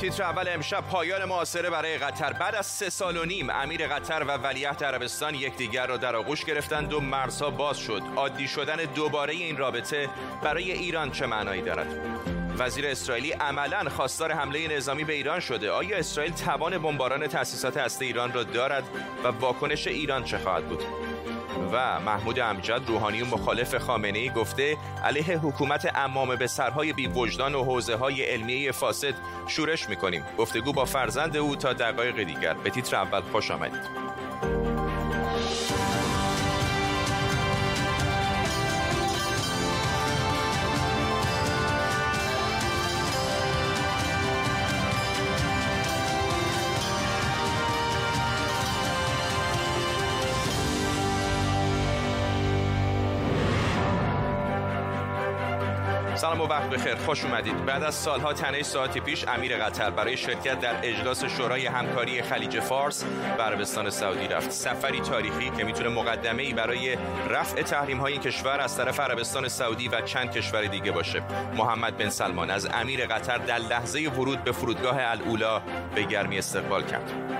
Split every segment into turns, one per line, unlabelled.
تیتر اول امشب پایان معاصره برای قطر. بعد از سه سال و نیم امیر قطر و ولیعهد عربستان یکدیگر را در آغوش گرفتند و مرزها باز شد. عادی شدن دوباره این رابطه برای ایران چه معنایی دارد؟ وزیر اسرائیلی عملا خواستار حمله نظامی به ایران شده. آیا اسرائیل توان بمباران تأسیسات هسته ایران را دارد و واکنش ایران چه خواهد بود؟ و محمود امجد روحانی و مخالف خامنه ای گفته علیه حکومت امامه به سرهای بی وجدان و حوزه های علمیه فاسد شورش می‌کنیم. گفتگو با فرزند او تا دقایق دیگر. به تیتر اول خوش آمدید. سلام و وقت بخیر. خوش اومدید. بعد از سالها تنه ساعتی پیش امیر قطر برای شرکت در اجلاس شورای همکاری خلیج فارس به عربستان سعودی رفت. سفری تاریخی که می‌تونه مقدمه ای برای رفع تحریم های کشور از طرف عربستان سعودی و چند کشور دیگه باشه. محمد بن سلمان از امیر قطر در لحظه ورود به فرودگاه الاولا به گرمی استقبال کرد.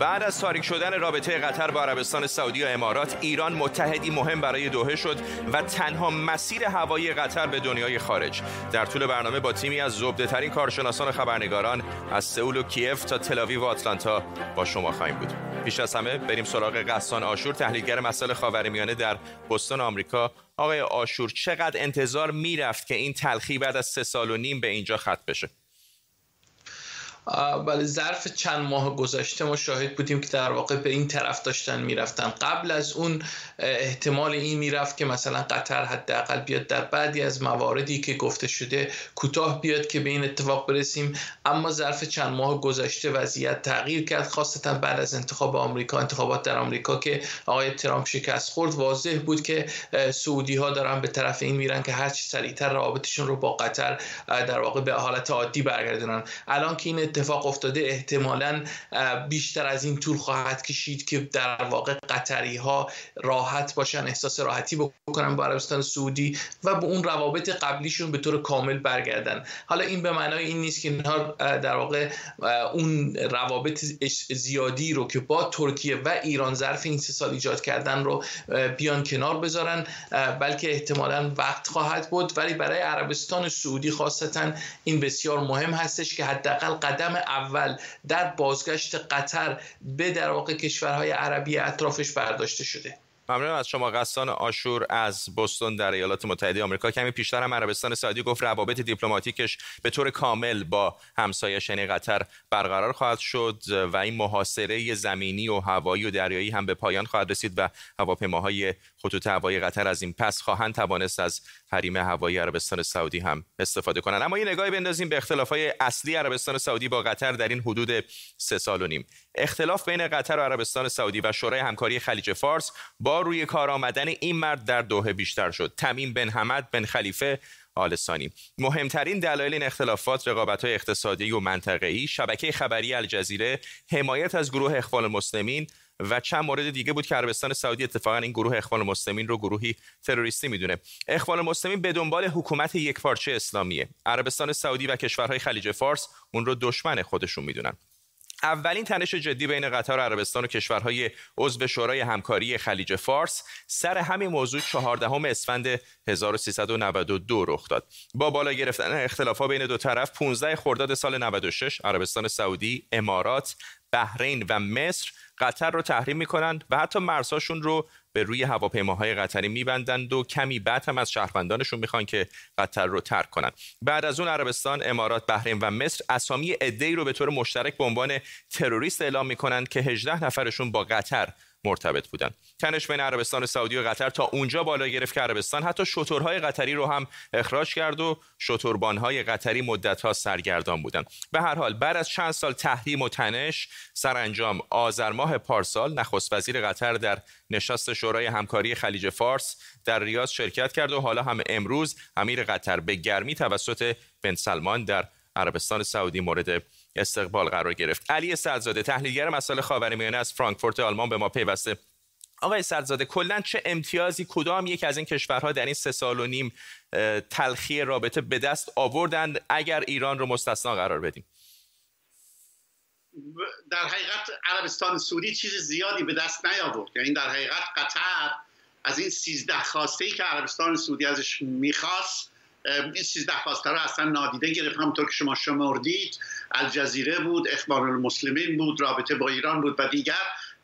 بعد از تاریک شدن رابطه قطر با عربستان سعودی و امارات ایران متحدی مهم برای دوحه شد و تنها مسیر هوایی قطر به دنیای خارج. در طول برنامه با تیمی از زبده ترین کارشناسان و خبرنگاران از سئول و کیف تا تلاویو و آتلانتا با شما خواهیم بود. پیش از همه بریم سراغ قصان آشور تحلیلگر مسائل خاورمیانه در بستان آمریکا. آقای آشور چقدر انتظار می‌رفت که این تلخی بعد از سه سال و نیم به اینجا ختم بشه؟
ولی ظرف چند ماه گذشته ما شاهد بودیم که در واقع به این طرف داشتن می‌رفتن. قبل از اون احتمال این می‌رفت که مثلا قطر حداقل بیاد در بعدی از مواردی که گفته شده کوتاه بیاد که به این اتفاق برسیم. اما ظرف چند ماه گذشته وضعیت تغییر کرد خاصتا بعد از انتخاب آمریکا. انتخابات در آمریکا که آقای ترامپ شکست خورد واضح بود که سعودی ها دارن به طرف این میرن که هرچی سریعتر روابطشون رو با قطر در واقع به حالت عادی برگردونن. الان که این اتفاق افتاده احتمالا بیشتر از این طول خواهد کشید که در واقع قطری ها راحت باشن احساس راحتی بکنن با عربستان سعودی و به اون روابط قبلیشون به طور کامل برگردن. حالا این به معنای این نیست که اینها در واقع اون روابط زیادی رو که با ترکیه و ایران ظرف این سه سال ایجاد کردن رو بیان کنار بذارن بلکه احتمالا وقت خواهد بود. ولی برای عربستان سعودی خاصتا این بسیار مهم هستش که حداقل قدم اول در بازگشت قطر به در واقع کشورهای عربی اطرافش برداشته شده.
ممنونم از شما قصان آشور از بوستون در ایالات متحده آمریکا. کمی پیشتر هم عربستان سعودی گفت روابط دیپلماتیکش به طور کامل با همسایه یعنی قطر برقرار خواهد شد و این محاصره زمینی و هوایی و دریایی هم به پایان خواهد رسید و هواپیماهای خطوط هوایی قطر از این پس خواهند توانست از حریم هوایی عربستان سعودی هم استفاده کنند. اما یه نگاهی بندازیم به اختلافهای اصلی عربستان سعودی با قطر در این حدود سه سال و نیم. اختلاف بین قطر و عربستان سعودی و شورای همکاری خلیج فارس با روی کار آمدن این مرد در دوحه بیشتر شد. تمیم بن حمد بن خلیفه آل ثانی. مهمترین دلایل این اختلافات رقابت های اقتصادی و منطقه‌ای شبکه خبری الجزیره حمایت از گروه اخوان المسلمین و چند مورد دیگه بود که عربستان سعودی اتفاقا این گروه اخوان المسلمین رو گروهی تروریستی می‌دونه. اخوان المسلمین به دنبال حکومت یک پارچه اسلامیه. عربستان سعودی و کشورهای خلیج فارس اون رو دشمن خودشون می‌دونن. اولین تنش جدی بین قطر و عربستان و کشورهای عضو شورای همکاری خلیج فارس سر همین موضوع 14 اسفند 1392 رخ داد. با بالا گرفتن اختلافات بین دو طرف 15 خرداد سال 96 عربستان سعودی امارات بحرین و مصر قطر رو تحریم می‌کنند و حتی مرزهاشون رو به روی هواپیماهای قطری میبندند و کمی بعد هم از شهروندانشون می‌خوان که قطر رو ترک کنند بعد از اون عربستان امارات بحرین و مصر اسامی عده‌ای رو به طور مشترک به عنوان تروریست اعلام می‌کنند که 18 نفرشون با قطر مرتبط بودند تنش بین عربستان سعودی و قطر تا اونجا بالا گرفت که عربستان حتی شترهای قطری رو هم اخراج کرد و شتربانهای قطری مدتها سرگردان بودند به هر حال بعد از چند سال تحریم و تنش سرانجام آذر ماه پارسال نخست وزیر قطر در نشست شورای همکاری خلیج فارس در ریاض شرکت کرد و حالا هم امروز امیر قطر به گرمی توسط بن سلمان در عربستان سعودی مورد استقبال قرار گرفت. علی سرزاده تحلیلگر مسائل خاورمیانه از فرانکفورت آلمان به ما پیوسته. آقای سرزاده کلا چه امتیازی کدام یک از این کشورها در این سه سال و نیم تلخی رابطه به دست آوردند؟ اگر ایران رو مستثنا قرار بدیم.
در حقیقت عربستان سعودی چیز زیادی به دست نیاورد. یعنی در حقیقت قطر از این سیزده خواسته ای که عربستان سعودی ازش می‌خواست سیزده رو اصلا نادیده گرفت همونطور که شما شمردید الجزیره بود اخبار المسلمین بود رابطه با ایران بود و دیگر.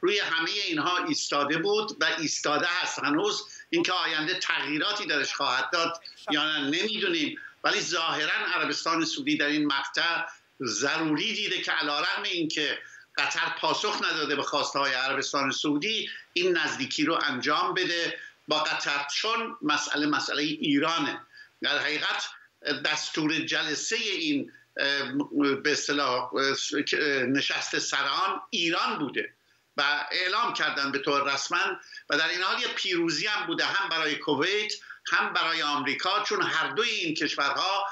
روی همه اینها ایستاده بود و ایستاده هست هنوز. اینکه آینده تغییراتی درش خواهد داد یا نه نمی‌دونیم. ولی ظاهرا عربستان سعودی در این مقطع ضروری دیده که علیرغم اینکه قطر پاسخ نداده به خواسته های عربستان سعودی این نزدیکی رو انجام بده. با قطر چون مسئله مسئله ایرانه. در حقیقت دستور جلسه این به اصطلاح نشست سران ایران بوده و اعلام کردن به طور رسما و در این حال یه پیروزی هم بوده هم برای کویت هم برای آمریکا چون هر دوی این کشورها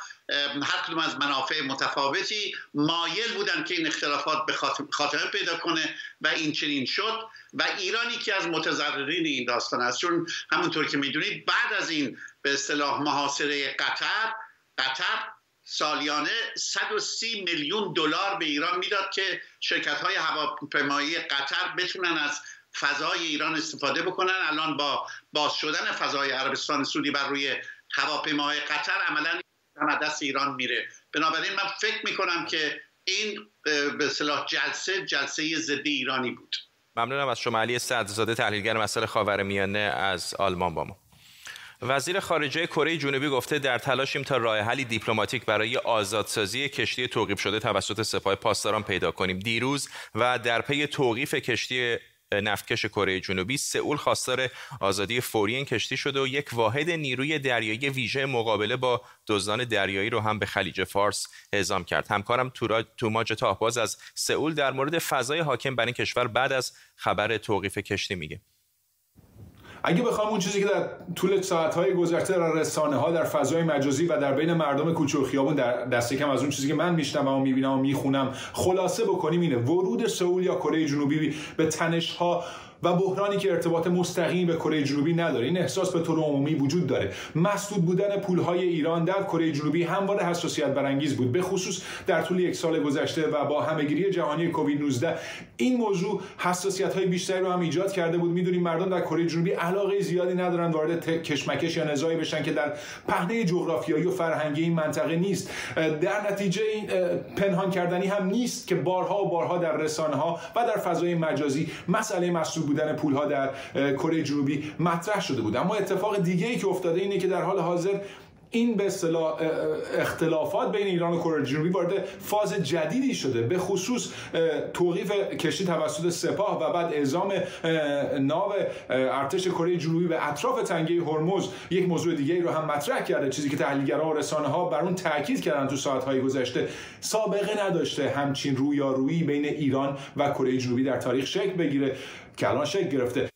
هر کدوم از منافع متفاوتی مایل بودن که این اختلافات به خاتمه پیدا کنه و این چنین شد. و ایرانی که از متضررین این داستان است. چون همونطور که می‌دونید بعد از این به اصطلاح محاصره قطر قطر سالیانه 130 میلیون دلار به ایران می‌داد که شرکت های هواپیمایی قطر بتونن از فضای ایران استفاده بکنن. الان با باز شدن فضای عربستان سعودی بر روی هواپیماهای قطر عملا دست ایران میره. بنابراین من فکر می‌کنم که این به صلاح جلسه جلسه ضد ایرانی بود.
ممنونم از شما علی صدرزاده تحلیلگر مسئله خاورمیانه از آلمان با ما. وزیر خارجه کره جنوبی گفته در تلاشیم تا راه حلی دیپلماتیک برای آزادسازی کشتی توقیف شده توسط سپاه پاسداران پیدا کنیم. دیروز و در پی توقیف کشتی نفتکش کره جنوبی سئول خواستار آزادی فوری این کشتی شده و یک واحد نیروی دریایی ویژه مقابله با دزدان دریایی رو هم به خلیج فارس اعزام کرد. همکارم توماج تاهباز از سئول در مورد فضای حاکم بر این کشور بعد از خبر توقیف کشتی میگه.
اگه بخوام اون چیزی که در طول ساعت‌های گذشته در رسانه ها در فضای مجازی و در بین مردم کوچه و خیابون در دست کم از اون چیزی که من میشنوم و می‌بینم و می‌خونم خلاصه بکنیم اینه ورود سئول یا کره جنوبی به تنش ها و بحرانی که ارتباط مستقیم به کره جنوبی نداره. این احساس به طور عمومی وجود داره. مسدود بودن پولهای ایران در کره جنوبی همواره حساسیت برانگیز بود. به خصوص در طول یک سال گذشته و با همهگیری جهانی کووید 19 این موضوع حساسیت های بیشتری رو هم ایجاد کرده بود. می‌دونیم مردم در کره جنوبی علاقه زیادی ندارن وارد کشمکش یا نزاعی بشن که در پهنه جغرافیایی و فرهنگی این منطقه نیست. در نتیجه این پنهان کردنی هم نیست که بارها و بارها در رسانه ها و در فضای مجازی مسئله مسدود بودن پول ها در کره جنوبی مطرح شده بود. اما اتفاق دیگه ای که افتاده اینه که در حال حاضر این به اصطلاح اختلافات بین ایران و کره جنوبی وارد فاز جدیدی شده به خصوص توقیف کشتی توسط سپاه و بعد اعزام ناو ارتش کره جنوبی به اطراف تنگه هرمز. یک موضوع دیگه رو هم مطرح کرده چیزی که تحلیلگرا و رسانه ها بر اون تاکید کردن تو ساعت‌های گذشته. سابقه نداشته همچین رویارویی بین ایران و کره جنوبی در تاریخ شکل بگیره که الان شکل گرفته.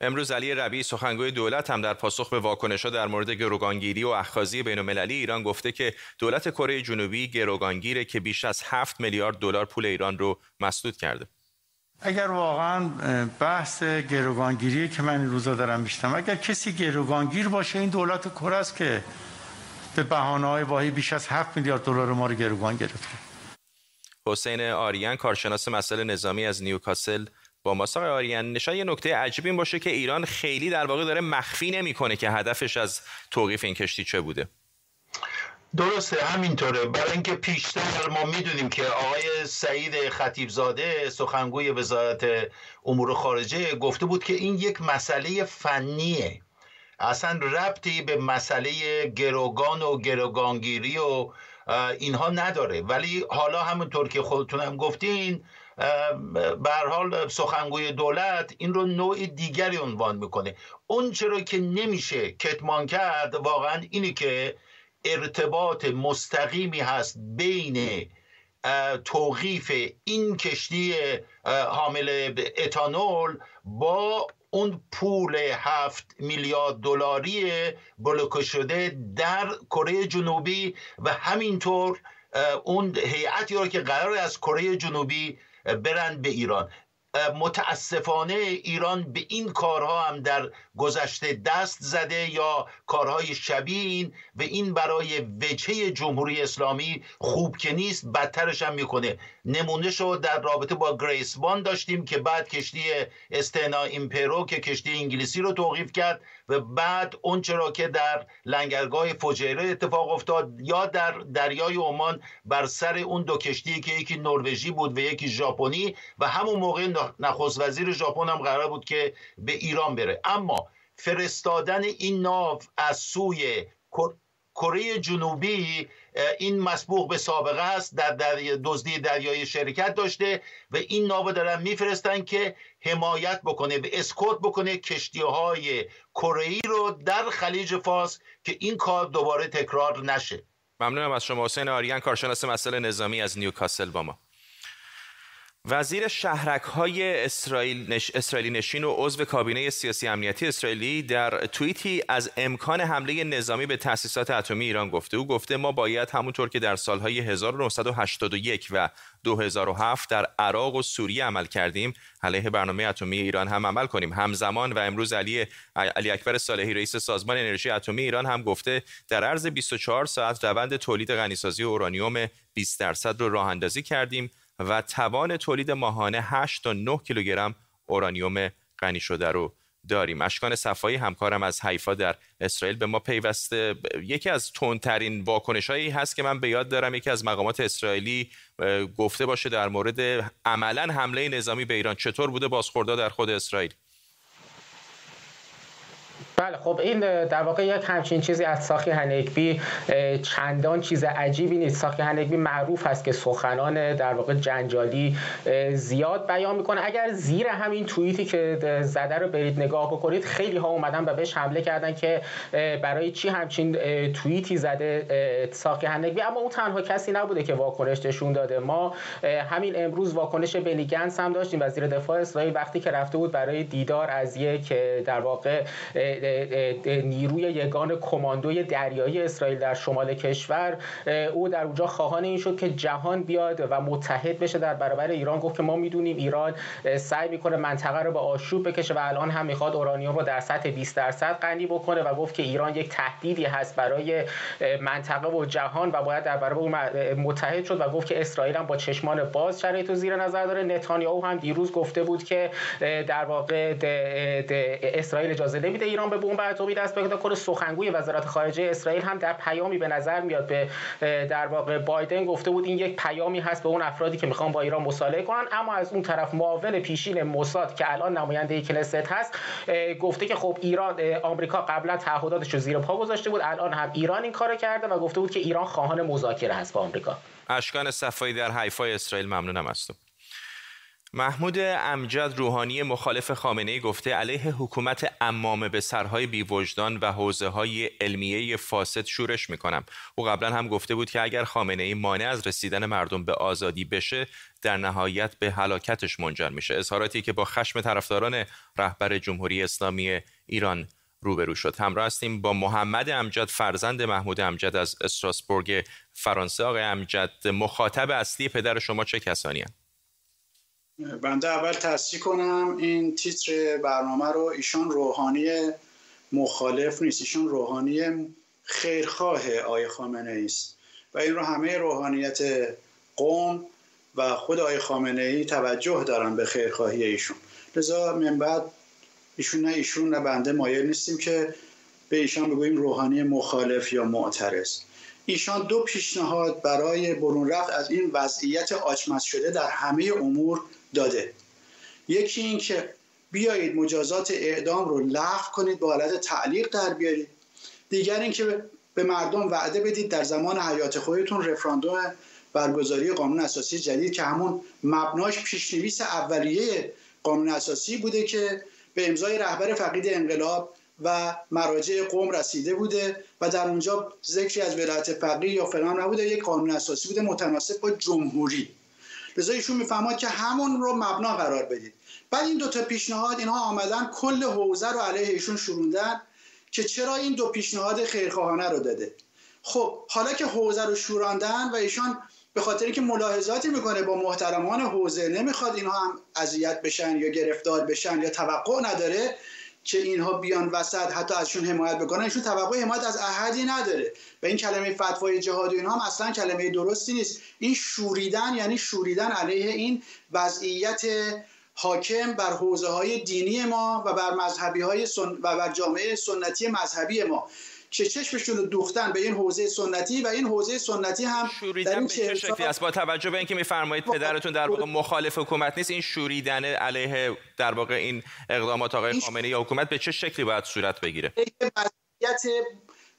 امروز علی ربیعی سخنگوی دولت هم در پاسخ به واکنش‌ها در مورد گروگانگیری و اخاذی بین‌المللی ایران گفته که دولت کره جنوبی گروگانگیره که بیش از 7 میلیارد دلار پول ایران رو مسدود کرده.
اگر واقعا بحث گروگانگیری که من این روزا دارم میشتم اگر کسی گروگانگیر باشه این دولت کره است که به بهانه های واهی بیش از 7 میلیارد دلار ما رو گروگان گرفته.
حسین آریان کارشناس مسئله نظامی از نیوکاسل با ما. آقای آریان نشان یه نکته عجیب این باشه که ایران خیلی در واقع داره مخفی نمی‌کنه که هدفش از توقیف این کشتی چه بوده.
درسته همینطوره. برای اینکه پیشتر ما می‌دونیم که آقای سعید خطیبزاده سخنگوی وزارت امور خارجه گفته بود که این یک مسئله فنیه. اصلا ربطی به مسئله گروگان و گروگانگیری و اینها نداره. ولی حالا همونطور که خودتونم گفتین به حال سخنگوی دولت این رو نوع دیگری عنوان می‌کنه. اون چرا که نمیشه کتمان کرد واقعا اینی که ارتباط مستقیمی هست بین توقیف این کشتی حامل اتانول با اون پول هفت میلیارد دلاری بلوکه شده در کره جنوبی و همینطور اون هیئتی رو که قرار از کره جنوبی برند به ایران. متاسفانه ایران به این کارها هم در گذشته دست زده یا کارهای شبیه این و این برای وجهه جمهوری اسلامی خوب که نیست بدترش هم می‌کنه. نمونه شد در رابطه با گریسبان داشتیم که بعد کشتی استنا ایمپرو که کشتی انگلیسی رو توقیف کرد. و بعد اون چرا که در لنگرگاه فجیره اتفاق افتاد یا در دریای عمان بر سر اون دو کشتی که یکی نروژی بود و یکی ژاپنی و همون موقع نخست وزیر ژاپن هم قرار بود که به ایران بره. اما فرستادن این ناو از سوی کره جنوبی این مسبوق به سابقه است در دزدی دریای شرکت داشته و این ناو دارن میفرستن که حمایت بکنه و اسکوت بکنه کشتی های کره رو در خلیج فارس که این کار دوباره تکرار نشه.
ممنونم از شما حسین آریان کارشناس مسئله نظامی از نیوکاسل با ما. وزیر شهرک های اسرائیل نش... اسرائیلی نشین و عضو کابینه سیاسی امنیتی اسرائیلی در توییتی از امکان حمله نظامی به تأسیسات اتمی ایران گفته. او گفته ما باید همونطور که در سالهای 1981 و 2007 در عراق و سوریه عمل کردیم علیه برنامه اتمی ایران هم عمل کنیم. همزمان و امروز علی علی اکبر صالحی رئیس سازمان انرژی اتمی ایران هم گفته در عرض 24 ساعت روند تولید غنیسازی اورانیوم 20 درصد رو راه اندازی کردیم. و توان تولید ماهانه 8 تا 9 کیلوگرم اورانیوم غنی شده رو داریم. اشکان صفایی همکارم از حیفا در اسرائیل به ما پیوسته. یکی از تندترین واکنش هایی هست که من به یاد دارم یکی از مقامات اسرائیلی گفته باشه در مورد عملا حمله نظامی به ایران. چطور بوده بازخورده در خود اسرائیل؟
بله خب این در واقع یک همچین چیزی از ساخی هنگبی چندان چیز عجیبی نیست. ساخی هنگبی معروف است که سخنان در واقع جنجالی زیاد بیان می‌کنه. اگر زیر همین توییتی که زده رو برید نگاه بکنید خیلی ها اومدن و بهش حمله کردن که برای چی همچین توییتی زده ساخی هنگبی. اما اون تنها کسی نبوده که واکنش نشون داده. ما همین امروز واکنش بنی گنس هم داشتیم. وزیر دفاع اسرائیل وقتی که رفته بود برای دیدار از یک در واقع نیروی یگان کماندوی دریایی اسرائیل در شمال کشور او در اونجا خواهان این شد که جهان بیاد و متحد بشه در برابر ایران. گفت که ما می‌دونیم ایران سعی می‌کنه منطقه رو به آشوب بکشه و الان هم می‌خواد اورانیوم رو در سطح 20 درصد غنی بکنه و گفت که ایران یک تهدیدی هست برای منطقه و جهان و باید در برابر اون متحد شد و گفت که اسرائیل هم با چشمان باز شرایط زیر نظر داره. نتانیاهو هم دیروز گفته بود که در واقع اسرائیل اجازه نمیده ایران به بمب اتمی دست پیدا کنه سخنگوی وزارت خارجه اسرائیل هم در پیامی به نظر میاد به در واقع بایدن گفته بود این یک پیامی هست به اون افرادی که می‌خوان با ایران مصالحه کنن. اما از اون طرف معاون پیشین موساد که الان نماینده کلست هست گفته که خب ایران آمریکا قبلا تعهداتش رو زیر پا گذاشته بود. الان هم ایران این کارو کرده و گفته بود که ایران خواهان مذاکره هست با آمریکا.
اشکان صفایی در حیفای اسرائیل ممنونم تو. محمود امجد روحانی مخالف خامنه گفته علیه حکومت امامه به سرهای بیوجدان و حوزه های علمیه فاسد شورش می‌کنم. او قبلا هم گفته بود که اگر خامنه ای مانع از رسیدن مردم به آزادی بشه در نهایت به هلاکتش منجر میشه. اظهاراتی که با خشم طرفداران رهبر جمهوری اسلامی ایران روبرو شد. همراه هستیم با محمد امجد فرزند محمود امجد از استراسبورگ فرانسه. آقای امجد مخاطب اصلی پدر شما چه کسانی هم؟
بنده اول تصدیق کنم این تیتر برنامه رو ایشان روحانی مخالف نیست ایشان روحانی خیرخواه آی خامنه است و این رو همه روحانیت قوم و خود آی خامنه ای توجه دارن به خیرخواهی ایشون. لذا من بعد ایشون نه ایشون نه بنده مایل نیستیم که به ایشان بگوییم روحانی مخالف یا معترض. ایشان دو پیشنهاد برای برون رفت از این وضعیت آچمز شده در همه امور داده. یکی این که بیایید مجازات اعدام رو لغو کنید به حالت تعلیق در بیارید. دیگر اینکه به مردم وعده بدید در زمان حیات خودتون رفراندوم برگزاری قانون اساسی جدید که همون مبناش پیشنویس اولیه قانون اساسی بوده که به امضای رهبر فقید انقلاب و مراجع قوم رسیده بوده و در اونجا ذکری از ولایت فقیه یا فلان نبوده یک قانون اساسی بوده متناسب با جمهوری. لذا ایشون می‌فهمد که همون رو مبنا قرار بدید. بعد این دو تا پیشنهاد اینها آمدن کل حوزه رو علیه ایشون شروندن که چرا این دو پیشنهاد خیرخواهانه رو داده. خب حالا که حوزه رو شوراندن و ایشان به خاطر اینکه ملاحظاتی می‌کنه با محترمان حوزه نمی‌خواد اینها هم اذیت بشن یا گرفتار بشن یا توقع نداره که اینها بیان وسط حتی ازشون حمایت بکنن ایشون توقع حمایت از احدی نداره. و این کلمه فتوای جهاد و اینها هم اصلا کلمه درستی نیست. این شوریدن یعنی شوریدن علیه این وضعیت حاکم بر حوزه های دینی ما و بر مذهبی های سن... و بر جامعه سنتی مذهبی ما. که چشمشون رو دوختن به این حوزه سنتی و این حوزه سنتی هم
در این چه شکلی است؟ با توجه به اینکه میفرمایید پدرتون در واقع مخالف حکومت نیست این شوریدن علیه در واقع این اقدامات آقای خامنه‌ای یا حکومت به چه شکلی باید صورت بگیره؟
وضعیت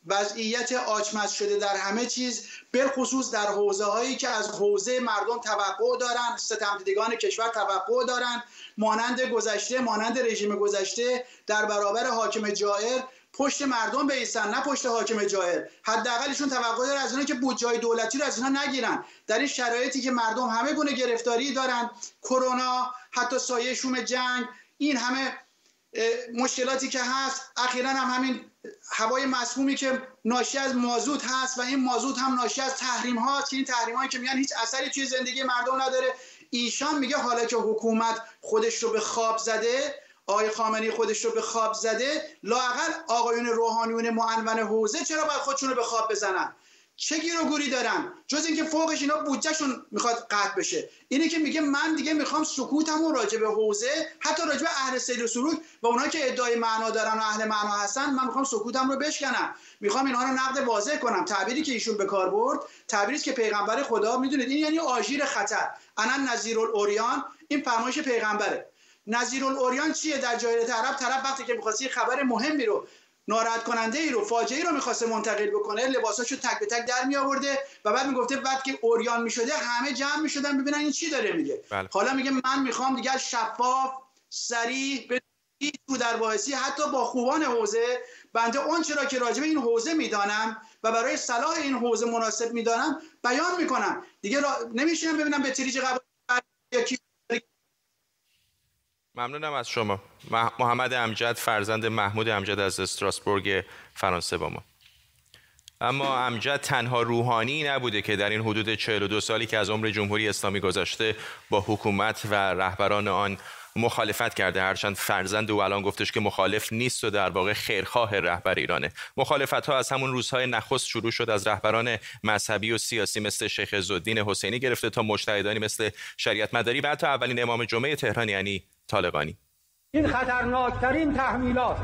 وضعیت آچمز شده در همه چیز بالخصوص در حوزه هایی که از حوزه مردم توقع دارن ستمدیدگان کشور توقع دارن مانند گذشته مانند رژیم گذشته در برابر حاکم جائر پشت مردم بیستن نه پشت حاکم جائر حداقلشون توقع داره از اینا که بودجه دولتی رو از اینا نگیرن. در این شرایطی که مردم همه گونه گرفتاری دارن کرونا حتی سایه شوم جنگ این همه مشکلاتی که هست اخیرا هم همین هوای مسمومی که ناشی از مازوت هست و این مازوت هم ناشی از تحریم هاست که این تحریم هایی که میگن هیچ اثری توی زندگی مردم نداره. ایشان میگه حالا که حکومت خودش رو به خواب زده آقای خامنی خودش رو به خواب زده لاقل آقایون روحانیون معنون حوزه چرا باید خودشون رو به خواب بزنن؟ چه گیر و گوری دارن؟ جز اینکه فوقش اینا بودجهشون می‌خواد قطع بشه. اینه که میگه من دیگه می‌خوام سکوتم و راجع به حوزه حتی راجع به اهل سیل و سلوک و اونها که ادعای معنا دارن و اهل معنا هستن من می‌خوام سکوتم رو بشکنم. می‌خوام اینها رو نقد واضح کنم. تعبیری که ایشون به کار برد تعبیری که پیغمبر خدا می‌دونید این یعنی آژیر خطر. انا نذیر الاوریان این فرمایش پیغمبره. نظیر الاوریان چیه در جایره عرب طرف وقتی که می‌خواستی خبر مهمی رو ناراحت کننده ای رو فاجعه رو می‌خواسته منتقل بکنه لباساشو تک به تک در می آورده و بعد می‌گفته بعد که اوریان می‌شده همه جمع می‌شدن ببینن این چی داره میگه. بله. حالا میگه من می‌خوام دیگه شفاف سریع به تو در باعثی حتی با خوبان حوزه بنده اون چرا که راجع این حوزه می‌دانم و برای صلاح این حوزه مناسب می‌دانم بیان می‌کنم. دیگه را... نمیشینم ببینم به تریج قبول یکی
ممنونم از شما. محمد امجد فرزند محمود امجد از استراسبورگ فرانسه با ما. اما امجد تنها روحانی نبوده که در این حدود 42 سالی که از عمر جمهوری اسلامی گذشته با حکومت و رهبران آن مخالفت کرده هرچند فرزند او الان گفتش که مخالف نیست و در واقع خیرخواه رهبر ایرانه. مخالفت ها از همون روزهای نخست شروع شد از رهبران مذهبی و سیاسی مثل شیخ زدین حسینی گرفته تا مجتهدانی مثل شریعت مداری و حتی اولین امام جمعه تهران یعنی طالقانی.
این خطرناکترین تحمیلات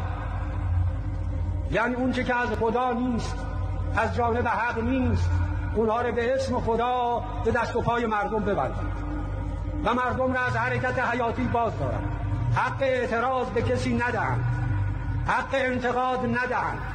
یعنی اون که از خدا نیست از جانب حق نیست اونها رو به اسم خدا به دست و پای مردم ببرید و مردم را از حرکت حیاتی باز دارن حق اعتراض به کسی ندهند. حق انتقاد ندهند.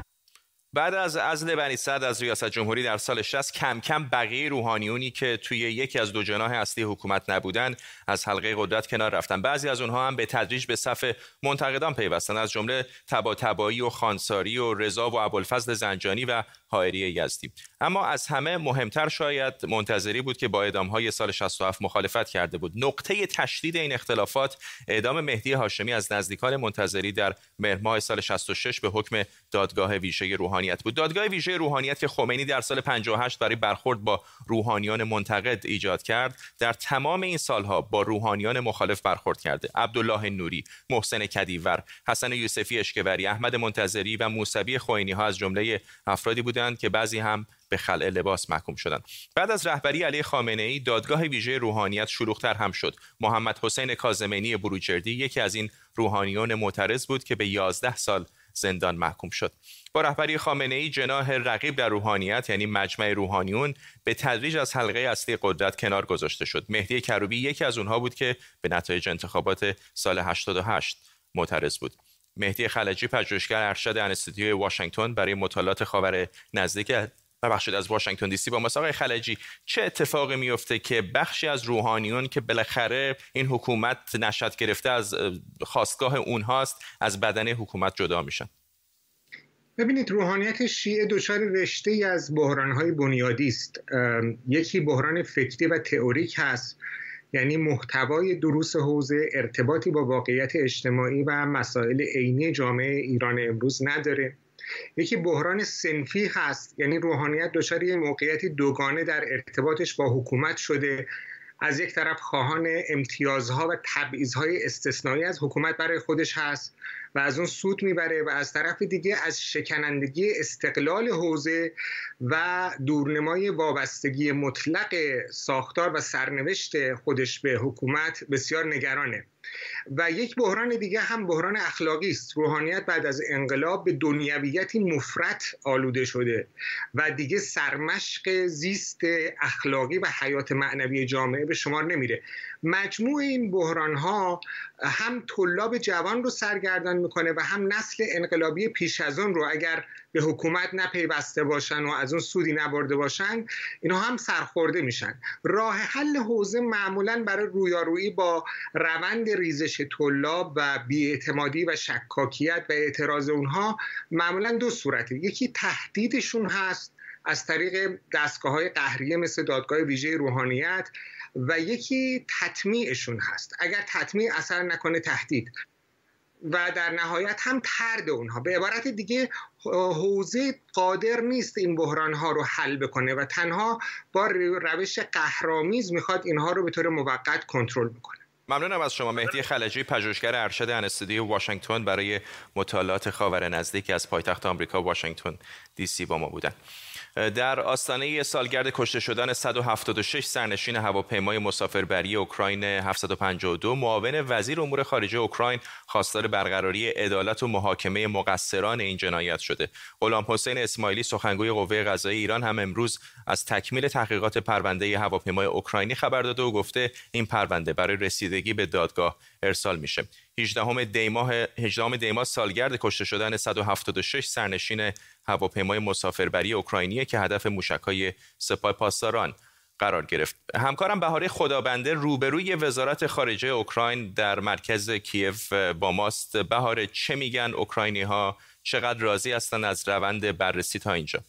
بعد از عزل بنی صد از ریاست جمهوری در سال 60 کم کم بقیه روحانیونی که توی یکی از دو جناح اصلی حکومت نبودن از حلقه قدرت کنار رفتن. بعضی از اونها هم به تدریج به صف منتقدان پیوستن. از جمله تباتبایی و خانساری و رضا و ابوالفضل زنجانی و حائری یزدی. اما از همه مهمتر شاید منتظری بود که با های سال 67 مخالفت کرده بود. نقطه تشدید این اختلافات اعدام مهدی هاشمی از نزدیکان منتظری در مهر سال 66 به حکم دادگاه ویژه روحانیت بود. دادگاه ویژه روحانیت که خمینی در سال 58 برای برخورد با روحانیان منتقد ایجاد کرد در تمام این سالها با روحانیان مخالف برخورد کرده. عبدالله نوری محسن کدیور حسن یوسفی اشکوری احمد منتظری و موسوی خوینی ها از جمله افرادی بودند که بعضی هم به خلع لباس محکوم شدند. بعد از رهبری علی خامنه ای دادگاه ویژه روحانیت شلوغتر هم شد. محمد حسین کاظمینی بروجردی یکی از این روحانیون معترض بود که به 11 سال زندان محکوم شد. با رهبری خامنه ای جناح رقیب در روحانیت یعنی مجمع روحانیون به تدریج از حلقه اصلی قدرت کنار گذاشته شد. مهدی کروبی یکی از اونها بود که به نتایج انتخابات سال 88 معترض بود. مهدی خلجی پژوهشگر ارشد انستیتوی واشنگتن برای مطالعات خاور نزدیک ببخشید از واشنگتن دی سی با مساق خلجی چه اتفاقی میفته که بخشی از روحانیون که بالاخره این حکومت نشد گرفته از خواستگاه اونهاست از بدن حکومت جدا میشن؟
ببینید روحانیت شیعه دچار رشته از بحرانهای بنیادی است. یکی بحران فکری و تئوریک هست. یعنی محتوای دروس حوزه ارتباطی با واقعیت اجتماعی و مسائل عینی جامعه ایران امروز نداره. یکی بحران سنفی هست یعنی روحانیت دچار یه موقعیتی دوگانه در ارتباطش با حکومت شده از یک طرف خواهان امتیازها و تبعیضهای استثنایی از حکومت برای خودش هست و از اون سود می‌بره و از طرف دیگه از شکنندگی استقلال حوزه و دورنمای وابستگی مطلق ساختار و سرنوشت خودش به حکومت بسیار نگرانه. و یک بحران دیگه هم بحران اخلاقی است. روحانیت بعد از انقلاب به دنیویتی مفرت آلوده شده و دیگه سرمشق زیست اخلاقی و حیات معنوی جامعه به شمار نمیره. مجموع این بحران ها هم طلاب جوان رو سرگردان می‌کنه و هم نسل انقلابی پیش از اون رو اگر به حکومت نپیوسته باشن و از اون سودی نبرده باشن اینا هم سرخورده میشن. راه حل حوزه معمولا برای رویارویی با روند ریزش طلاب و بیاعتمادی و شکاکیت و اعتراض اونها معمولا دو صورته. یکی تهدیدشون هست از طریق دستگاه های قهریه مثل دادگاه ویژه روحانیت و یکی تطمیعشون هست. اگر تطمیع اثر نکنه تهدید. و در نهایت هم ترد اونها. به عبارت دیگه حوزه قادر نیست این بحران ها رو حل بکنه و تنها با روش قهرامیز می‌خواد اینها رو به طور موقت کنترل بکنه.
ممنونم از شما. مهدی خلجی پژوهشگر ارشد انستودیو واشنگتن برای مطالعات خاور نزدیک از پایتخت آمریکا واشنگتن دی سی با ما بودن. در آستانه سالگرد کشته شدن 176 سرنشین هواپیمای مسافربری اوکراین 752 معاون وزیر امور خارجه اوکراین خواستار برقراری عدالت و محاکمه مقصران این جنایت شده. غلام حسین اسماعیلی سخنگوی قوه قضایی ایران هم امروز از تکمیل تحقیقات پرونده هواپیمای اوکراینی خبر داده و گفته این پرونده برای رسیدگی به دادگاه ارسال میشه 18 دیماه 18 دیماه سالگرد کشته شدن 176 سرنشین هواپیمای مسافربری اوکراینی که هدف موشک‌های سپاه پاسداران قرار گرفت. همکارم بهاره خدابنده روبروی وزارت خارجه اوکراین در مرکز کیف با ماست. بهاره چه میگن اوکراینی ها چقدر راضی هستند از روند بررسی تا اینجا؟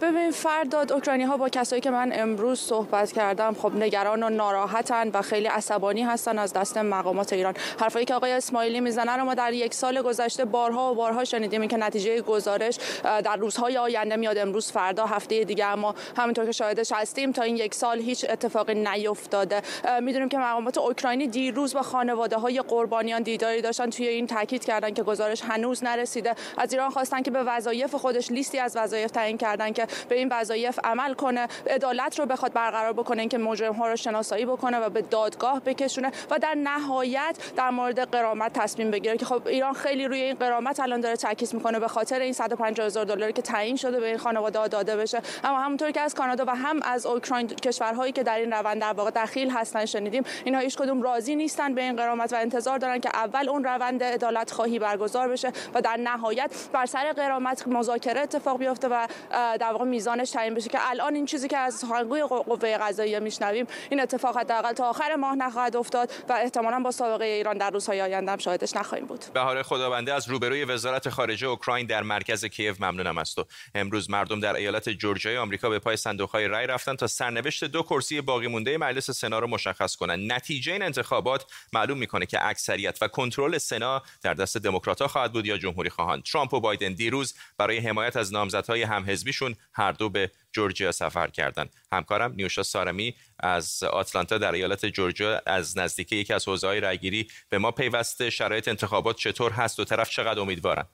ببین فرداد اوکراینی ها با کسایی که من امروز صحبت کردم خب نگران و ناراحتن و خیلی عصبانی هستن از دست مقامات ایران. حرفایی که آقای اسماعیلی می‌زنن رو ما در یک سال گذشته بارها و بارها شنیدیم. که نتیجه گزارش در روزهای آینده میاد. امروز فردا هفته دیگه. اما همینطور که شاهدش هستیم تا این یک سال هیچ اتفاقی نیفتاده. می‌دونیم که مقامات اوکراینی دیروز با خانواده های قربانیان دیداری داشتن توی این تاکید کردن که گزارش هنوز نرسیده. از ایران خواستن که به وظایف خودش لیستی از وظایف تعیین کردن که به این وظایف عمل کنه عدالت رو بخواد برقرار بکنه اینکه مجرم ها رو شناسایی بکنه و به دادگاه بکشونه و در نهایت در مورد قرامت تصمیم بگیره. که خب ایران خیلی روی این قرامت الان داره تاکید می‌کنه به خاطر این 150 هزار دلاری که تعیین شده به این خانواده داده بشه. اما همونطور که از کانادا و هم از اوکراین کشورهایی که در این روند در واقع دخیل هستن شنیدیم اینها هیچ کدوم راضی نیستن به این قرامت و انتظار دارن که اول اون روند عدالت خواهی برگزار بشه و در نهایت بر سر قرامت مذاکره اتفاق بیفته و در واقع میزانش تعیین بشه که الان این چیزی که از سخنگوی قوه قضاییه میشنویم این اتفاق حداقل تا آخر ماه نخواهد افتاد و احتمالا با سابقه ایران در روزهای آینده هم شاهدش نخواهیم بود.
بهار خداونده از روبروی وزارت خارجه اوکراین در مرکز کیف ممنونم است. و امروز مردم در ایالت جورجیای آمریکا به پای صندوق‌های رای رفتن تا سرنوشت دو کرسی باقی مونده مجلس سنا رو مشخص کنند. نتیجه این انتخابات معلوم می‌کنه که اکثریت و کنترل سنا در دست دموکرات‌ها خواهد بود یا جمهوری خواهان ترامپ و بایدن دیروز برای حمایت از نامزدهای همحزبیشون هر دو به جورجیا سفر کردند همکارم نیوشا سارمی از آتلانتا در ایالت جورجیا از نزدیکی یکی از حوزه‌های رأیگیری به ما پیوسته شرایط انتخابات چطور هست و طرف چقدر امیدوارن؟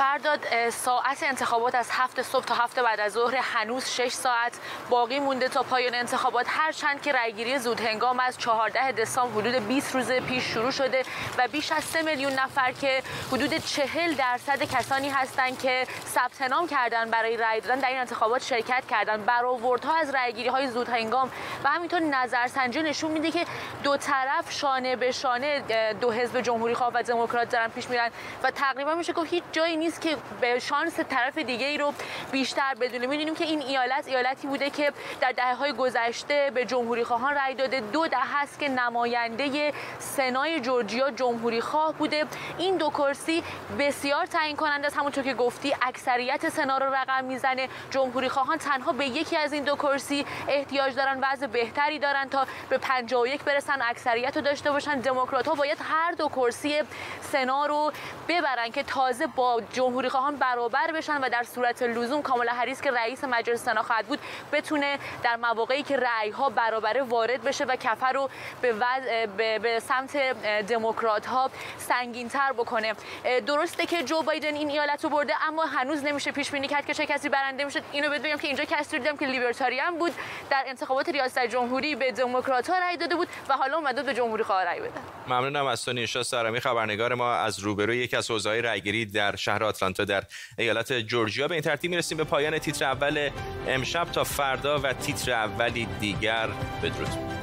فرداد ساعت انتخابات از هفت صبح تا هفت بعد از ظهر هنوز 6 ساعت باقی مونده تا پایان انتخابات. هرچند که رأیگیری زود هنگام از 14 دسامبر حدود 20 روز پیش شروع شده و بیش از 3 میلیون نفر که حدود 40 درصد کسانی هستند که ثبت نام کردن برای رأی دادن در این انتخابات شرکت کردن برآوردها از رأیگیری های زود هنگام و همینطور نظرسنجی نشون میده که دو طرف شانه به شانه دو حزب جمهوری خواه و دموکرات دارن پیش میرن و تقریبا میشه که هیچ جایی نیست
نیست که به شانس طرف دیگه ای رو بیشتر بدونه می‌دونیم که این ایالت ایالتی بوده که در دهه های گذشته به جمهوری خواهان رأی داده. دو دهه است که نماینده سنای جورجیا جمهوری خواه بوده. این دو کرسی بسیار تعیین کننده است. همونطور که گفتی اکثریت سنا رو رقم می‌زنه. جمهوری خواهان تنها به یکی از این دو کرسی احتیاج دارن. وضع بهتری دارن تا به 51 برسن. اکثریت رو داشته باشن. دموکرات ها باید هر دو کرسی سنا رو ببرن که تازه با جمهوری خواهان برابر بشن و در صورت لزوم کاملا هریس که رئیس مجلس سنا خواهد بود بتونه در مواقعی که رأی ها برابر وارد بشه و کفر رو به, به... به سمت دموکرات ها سنگین تر بکنه درسته که جو بایدن این ایالت رو برده اما هنوز نمیشه پیش بینی کرد که چه کسی برنده میشه اینو بگم که اینجا کسی دیدم که لیبرتاریان بود. در انتخابات ریاست جمهوری به دموکرات ها رأی داده بود و حالا اومده به جمهوری خواه رأی بده
ممنونم از تو نیشا سارمی خبرنگار ما از روبروی یکی از حوزه‌های رأیگیری در شهر آتلانتا در ایالت جورجیا. به این ترتیب می‌رسیم به پایان تیتر اول امشب. تا فردا و تیتر اولی دیگر بدرود.